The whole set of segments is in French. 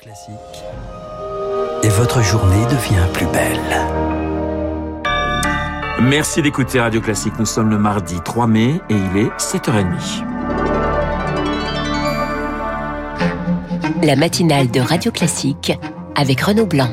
Classique. Et votre journée devient plus belle. Merci d'écouter Radio Classique. Nous sommes le mardi 3 mai et il est 7h30. La matinale de Radio Classique avec Renaud Blanc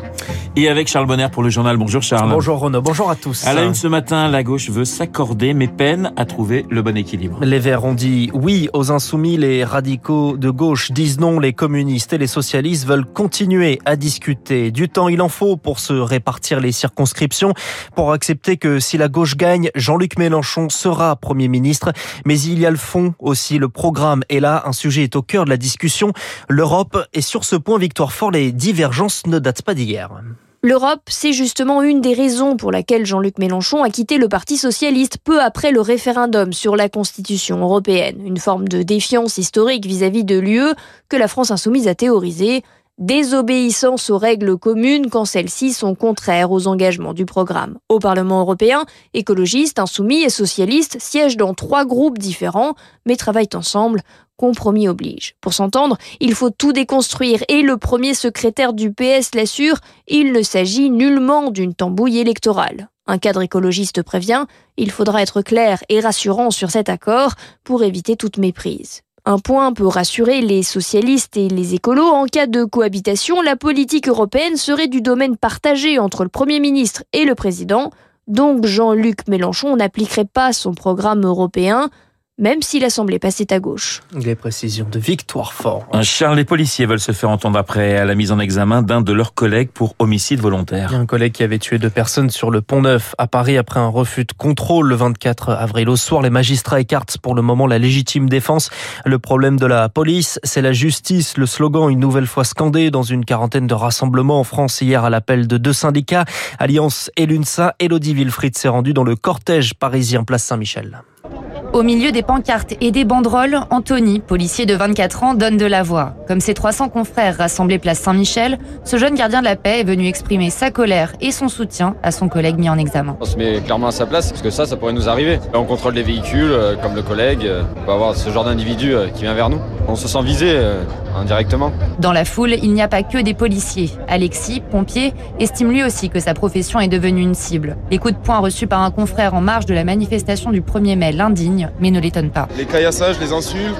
et avec Charles Bonner pour le journal. Bonjour Charles. Bonjour Renaud, bonjour à tous. À la une ce matin, la gauche veut s'accorder mais peine à trouver le bon équilibre. Les Verts ont dit oui aux insoumis, les radicaux de gauche disent non, les communistes et les socialistes veulent continuer à discuter. Du temps, il en faut pour se répartir les circonscriptions, pour accepter que si la gauche gagne, Jean-Luc Mélenchon sera Premier ministre. Mais il y a le fond aussi, le programme est là, un sujet est au cœur de la discussion, l'Europe. Et sur ce point, Victoire Fort, les divergences ne datent pas d'hier. L'Europe, c'est justement une des raisons pour laquelle Jean-Luc Mélenchon a quitté le Parti socialiste peu après le référendum sur la Constitution européenne, une forme de défiance historique vis-à-vis de l'UE que la France insoumise a théorisée, désobéissance aux règles communes quand celles-ci sont contraires aux engagements du programme. Au Parlement européen, écologistes, insoumis et socialistes siègent dans trois groupes différents, mais travaillent ensemble compromis oblige. Pour s'entendre, il faut tout déconstruire et le premier secrétaire du PS l'assure, il ne s'agit nullement d'une tambouille électorale. Un cadre écologiste prévient, il faudra être clair et rassurant sur cet accord pour éviter toute méprise. Un point peut rassurer les socialistes et les écolos. En cas de cohabitation, la politique européenne serait du domaine partagé entre le Premier ministre et le Président. Donc Jean-Luc Mélenchon n'appliquerait pas son programme européen même si l'Assemblée passait à gauche. Les précisions de Victoire Fort. Charles, les policiers veulent se faire entendre après la mise en examen d'un de leurs collègues pour homicide volontaire. Un collègue qui avait tué deux personnes sur le pont Neuf à Paris après un refus de contrôle le 24 avril. Au soir, les magistrats écartent pour le moment la légitime défense. Le problème de la police, c'est la justice. Le slogan une nouvelle fois scandé dans une quarantaine de rassemblements en France hier à l'appel de deux syndicats, Alliance et l'UNSA. Elodie Wilfried s'est rendue dans le cortège parisien place Saint-Michel. Au milieu des pancartes et des banderoles, Anthony, policier de 24 ans, donne de la voix. Comme ses 300 confrères rassemblés place Saint-Michel, ce jeune gardien de la paix est venu exprimer sa colère et son soutien à son collègue mis en examen. On se met clairement à sa place parce que ça, ça pourrait nous arriver. On contrôle les véhicules, euh, comme le collègue, on peut avoir ce genre d'individu euh, qui vient vers nous. On se sent visé indirectement. Dans la foule, il n'y a pas que des policiers. Alexis, pompier, estime lui aussi que sa profession est devenue une cible. Les coups de poing reçus par un confrère en marge de la manifestation du 1er mai l'indigne, mais ne l'étonne pas. Les caillassages, les insultes,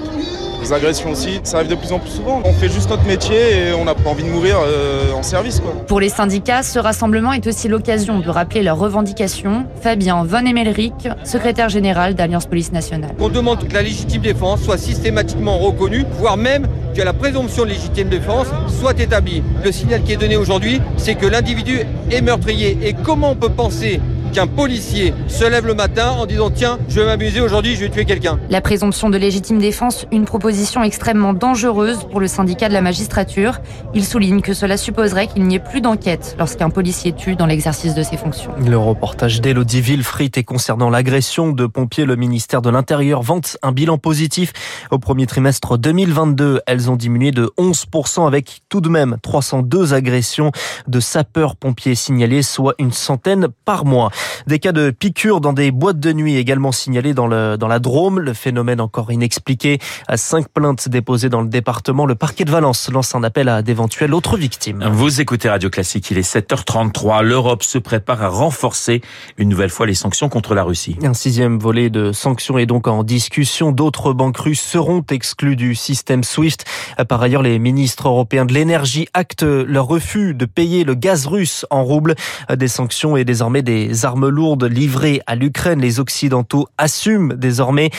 les agressions aussi, ça arrive de plus en plus souvent. On fait juste notre métier et on n'a pas envie de mourir euh, en service. Quoi. Pour les syndicats, ce rassemblement est aussi l'occasion de rappeler leurs revendications. Fabien Von Emelric, secrétaire général d'Alliance Police Nationale. On demande que la légitime défense soit systématiquement reconnue, voire même que la présomption de légitime défense soit établie. Le signal qui est donné aujourd'hui, c'est que l'individu est meurtrier. Et comment on peut penser qu'un policier se lève le matin en disant tiens, je vais m'amuser aujourd'hui, je vais tuer quelqu'un. La présomption de légitime défense, une proposition extrêmement dangereuse pour le syndicat de la magistrature. Il souligne que cela supposerait qu'il n'y ait plus d'enquête lorsqu'un policier tue dans l'exercice de ses fonctions. Le reportage d'Elodie Villefrit est concernant l'agression de pompiers. Le ministère de l'Intérieur vante un bilan positif. Au premier trimestre 2022, elles ont diminué de 11% avec tout de même 302 agressions de sapeurs-pompiers signalées, soit une centaine par mois. Des cas de piqûres dans des boîtes de nuit également signalés dans, le, dans la Drôme. Le phénomène encore inexpliqué. À cinq plaintes déposées dans le département, le parquet de Valence lance un appel à d'éventuelles autres victimes. Vous écoutez Radio Classique, il est 7h33. L'Europe se prépare à renforcer une nouvelle fois les sanctions contre la Russie. Un sixième volet de sanctions est donc en discussion. D'autres banques russes seront exclues du système SWIFT. Par ailleurs, les ministres européens de l'énergie actent leur refus de payer le gaz russe en roubles. Des sanctions et désormais des armes lourdes livrées à l'Ukraine. Les Occidentaux assument désormais.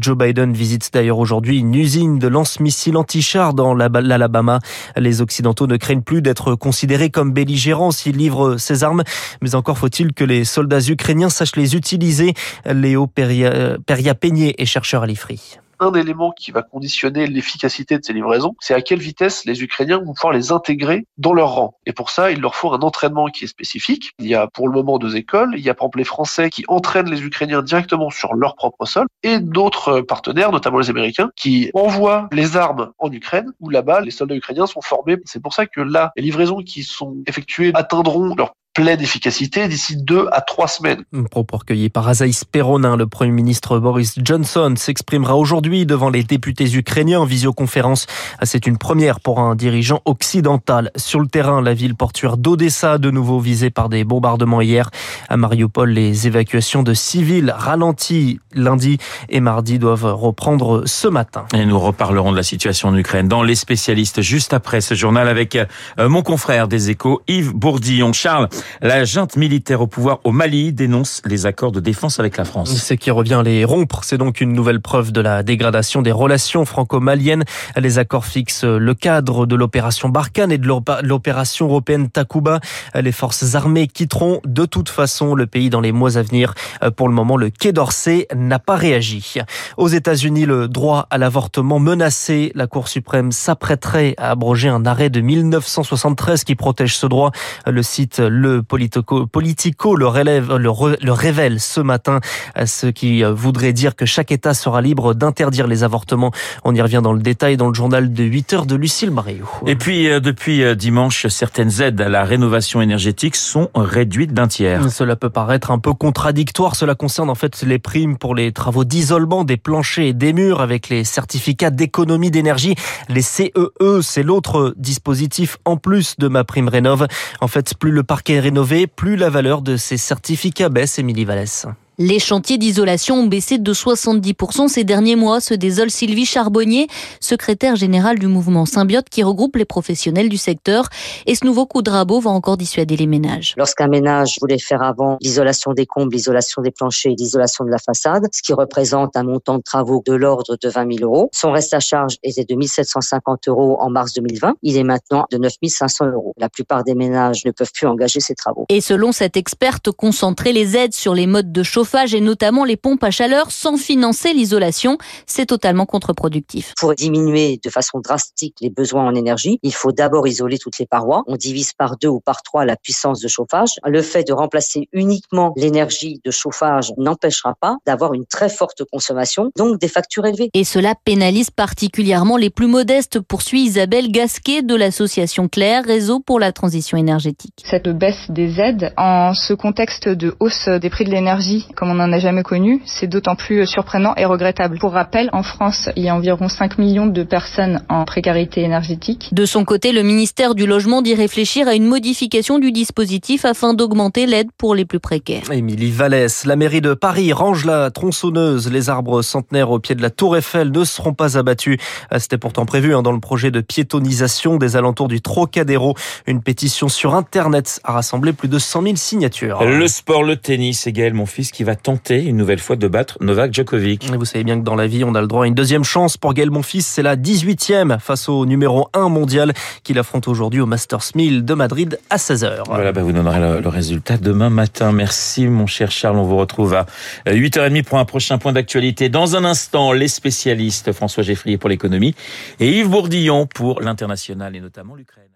Joe Biden visite d'ailleurs aujourd'hui une usine de lance-missiles anti-chars dans l'Alabama. Les Occidentaux ne craignent plus d'être considérés comme belligérants s'ils livrent ces armes. Mais encore faut-il que les soldats ukrainiens sachent les utiliser. Léo Peria, Peria Peigné est chercheur à l'IFRI un élément qui va conditionner l'efficacité de ces livraisons, c'est à quelle vitesse les Ukrainiens vont pouvoir les intégrer dans leur rang. Et pour ça, il leur faut un entraînement qui est spécifique. Il y a pour le moment deux écoles. Il y a par exemple les Français qui entraînent les Ukrainiens directement sur leur propre sol et d'autres partenaires, notamment les Américains, qui envoient les armes en Ukraine où là-bas les soldats ukrainiens sont formés. C'est pour ça que là, les livraisons qui sont effectuées atteindront leur pleine efficacité d'ici deux à trois semaines. Propos recueillis par Azaïs Peronin, le Premier ministre Boris Johnson s'exprimera aujourd'hui devant les députés ukrainiens en visioconférence. C'est une première pour un dirigeant occidental. Sur le terrain, la ville portuaire d'Odessa, de nouveau visée par des bombardements hier. À Mariupol, les évacuations de civils ralenties lundi et mardi doivent reprendre ce matin. Et nous reparlerons de la situation en Ukraine dans les spécialistes juste après ce journal avec euh, mon confrère des échos, Yves Bourdillon. Charles, la junte militaire au pouvoir au Mali dénonce les accords de défense avec la France. Ce qui revient les rompre, c'est donc une nouvelle preuve de la dégradation des relations franco-maliennes. Les accords fixent le cadre de l'opération Barkhane et de l'opération européenne Takuba. Les forces armées quitteront de toute façon le pays dans les mois à venir. Pour le moment, le Quai d'Orsay n'a pas réagi. Aux États-Unis, le droit à l'avortement menacé, la Cour suprême s'apprêterait à abroger un arrêt de 1973 qui protège ce droit. Le site Le Politico, Politico le, relève, le, le révèle ce matin, ce qui voudrait dire que chaque État sera libre d'interdire les avortements. On y revient dans le détail dans le journal de 8 heures de Lucille Bariou. Et puis, euh, depuis euh, dimanche, certaines aides à la rénovation énergétique sont réduites d'un tiers. Cela peut paraître un peu contradictoire. Cela concerne en fait les primes pour les travaux d'isolement des planchers et des murs avec les certificats d'économie d'énergie. Les CEE, e, c'est l'autre dispositif en plus de ma prime rénov. En fait, plus le parquet plus la valeur de ces certificats baisse, Émilie Vallès. Les chantiers d'isolation ont baissé de 70% ces derniers mois, se désole Sylvie Charbonnier, secrétaire générale du mouvement Symbiote qui regroupe les professionnels du secteur. Et ce nouveau coup de rabot va encore dissuader les ménages. Lorsqu'un ménage voulait faire avant l'isolation des combles, l'isolation des planchers et l'isolation de la façade, ce qui représente un montant de travaux de l'ordre de 20 000 euros, son reste à charge était de 1 750 euros en mars 2020. Il est maintenant de 9 500 euros. La plupart des ménages ne peuvent plus engager ces travaux. Et selon cette experte, concentrer les aides sur les modes de chauffage et notamment les pompes à chaleur sans financer l'isolation, c'est totalement contre-productif. Pour diminuer de façon drastique les besoins en énergie, il faut d'abord isoler toutes les parois. On divise par deux ou par trois la puissance de chauffage. Le fait de remplacer uniquement l'énergie de chauffage n'empêchera pas d'avoir une très forte consommation, donc des factures élevées. Et cela pénalise particulièrement les plus modestes, poursuit Isabelle Gasquet de l'association Claire, Réseau pour la transition énergétique. Cette baisse des aides en ce contexte de hausse des prix de l'énergie comme on n'en a jamais connu, c'est d'autant plus surprenant et regrettable. Pour rappel, en France, il y a environ 5 millions de personnes en précarité énergétique. De son côté, le ministère du Logement dit réfléchir à une modification du dispositif afin d'augmenter l'aide pour les plus précaires. Émilie Vallès, la mairie de Paris range la tronçonneuse. Les arbres centenaires au pied de la Tour Eiffel ne seront pas abattus. C'était pourtant prévu hein, dans le projet de piétonisation des alentours du Trocadéro. Une pétition sur Internet a rassemblé plus de 100 000 signatures. Le sport, le tennis, et Gaël, mon fils, qui va tenter une nouvelle fois de battre Novak Djokovic. vous savez bien que dans la vie, on a le droit à une deuxième chance pour Gaël Monfils. C'est la 18e face au numéro 1 mondial qu'il affronte aujourd'hui au Masters 1000 de Madrid à 16h. Voilà, bah vous donnerez le, le, résultat demain matin. Merci mon cher Charles. On vous retrouve à 8h30 pour un prochain point d'actualité. Dans un instant, les spécialistes François Geffrier pour l'économie et Yves Bourdillon pour l'international et notamment l'Ukraine.